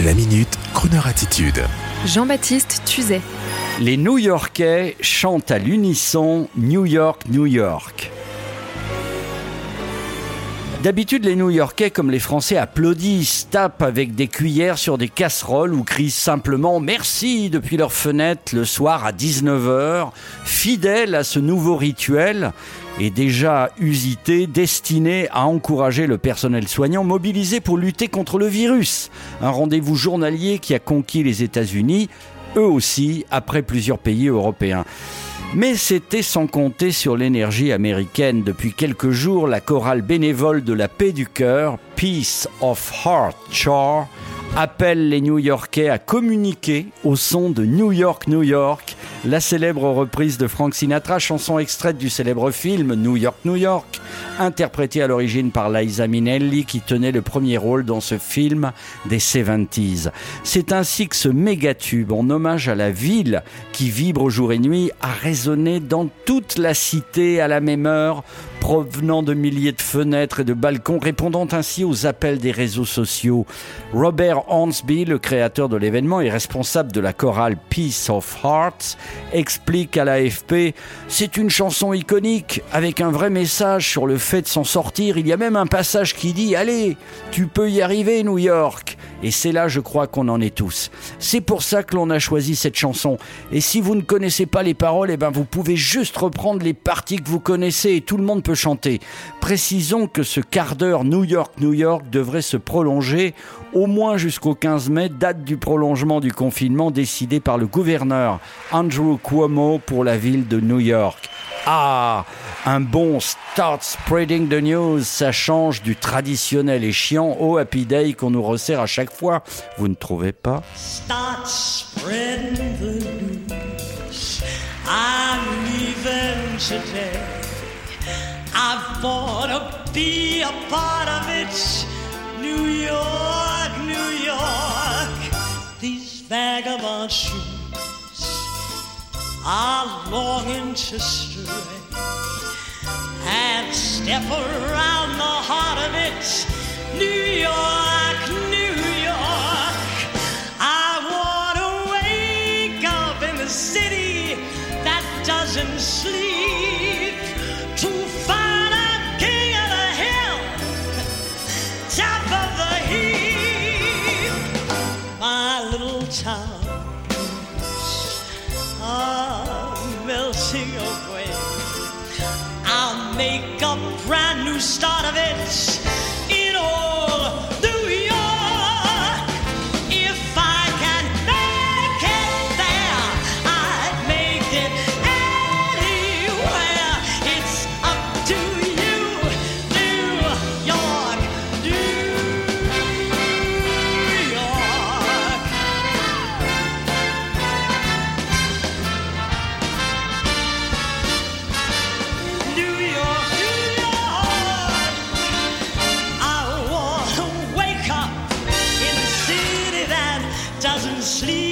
La minute, Kroneur attitude. Jean-Baptiste Tuzet. Les New-Yorkais chantent à l'unisson New York, New York. D'habitude, les New-Yorkais, comme les Français, applaudissent, tapent avec des cuillères sur des casseroles ou crient simplement merci depuis leur fenêtre le soir à 19h, fidèles à ce nouveau rituel et déjà usité, destiné à encourager le personnel soignant mobilisé pour lutter contre le virus. Un rendez-vous journalier qui a conquis les États-Unis, eux aussi, après plusieurs pays européens. Mais c'était sans compter sur l'énergie américaine. Depuis quelques jours, la chorale bénévole de la paix du cœur, Peace of Heart Char, appelle les New-Yorkais à communiquer au son de New York, New York, la célèbre reprise de Frank Sinatra, chanson extraite du célèbre film New York, New York, interprétée à l'origine par Liza Minnelli qui tenait le premier rôle dans ce film des 70s. C'est ainsi que ce méga-tube en hommage à la ville qui vibre jour et nuit a résonné dans toute la cité à la même heure provenant de milliers de fenêtres et de balcons, répondant ainsi aux appels des réseaux sociaux. Robert Hornsby, le créateur de l'événement et responsable de la chorale Peace of Hearts, explique à l'AFP C'est une chanson iconique avec un vrai message sur le fait de s'en sortir. Il y a même un passage qui dit Allez, tu peux y arriver, New York. Et c'est là, je crois, qu'on en est tous. C'est pour ça que l'on a choisi cette chanson. Et si vous ne connaissez pas les paroles, eh ben vous pouvez juste reprendre les parties que vous connaissez et tout le monde peut chanter. Précisons que ce quart d'heure New York, New York devrait se prolonger au moins jusqu'au 15 mai, date du prolongement du confinement décidé par le gouverneur Andrew Cuomo pour la ville de New York. Ah, un bon start spreading the news, ça change du traditionnel et chiant au Happy Day qu'on nous resserre à chaque fois. Vous ne trouvez pas? Start spreading the news. I'm leaving today. I wanna be a part of it. New York, New York. These vagabond shoes longing to stray and step around the heart of it. New York, New York. I want to wake up in the city that doesn't sleep to find a king of the hill, top of the heap. My little towns make a brand new start of it sleep.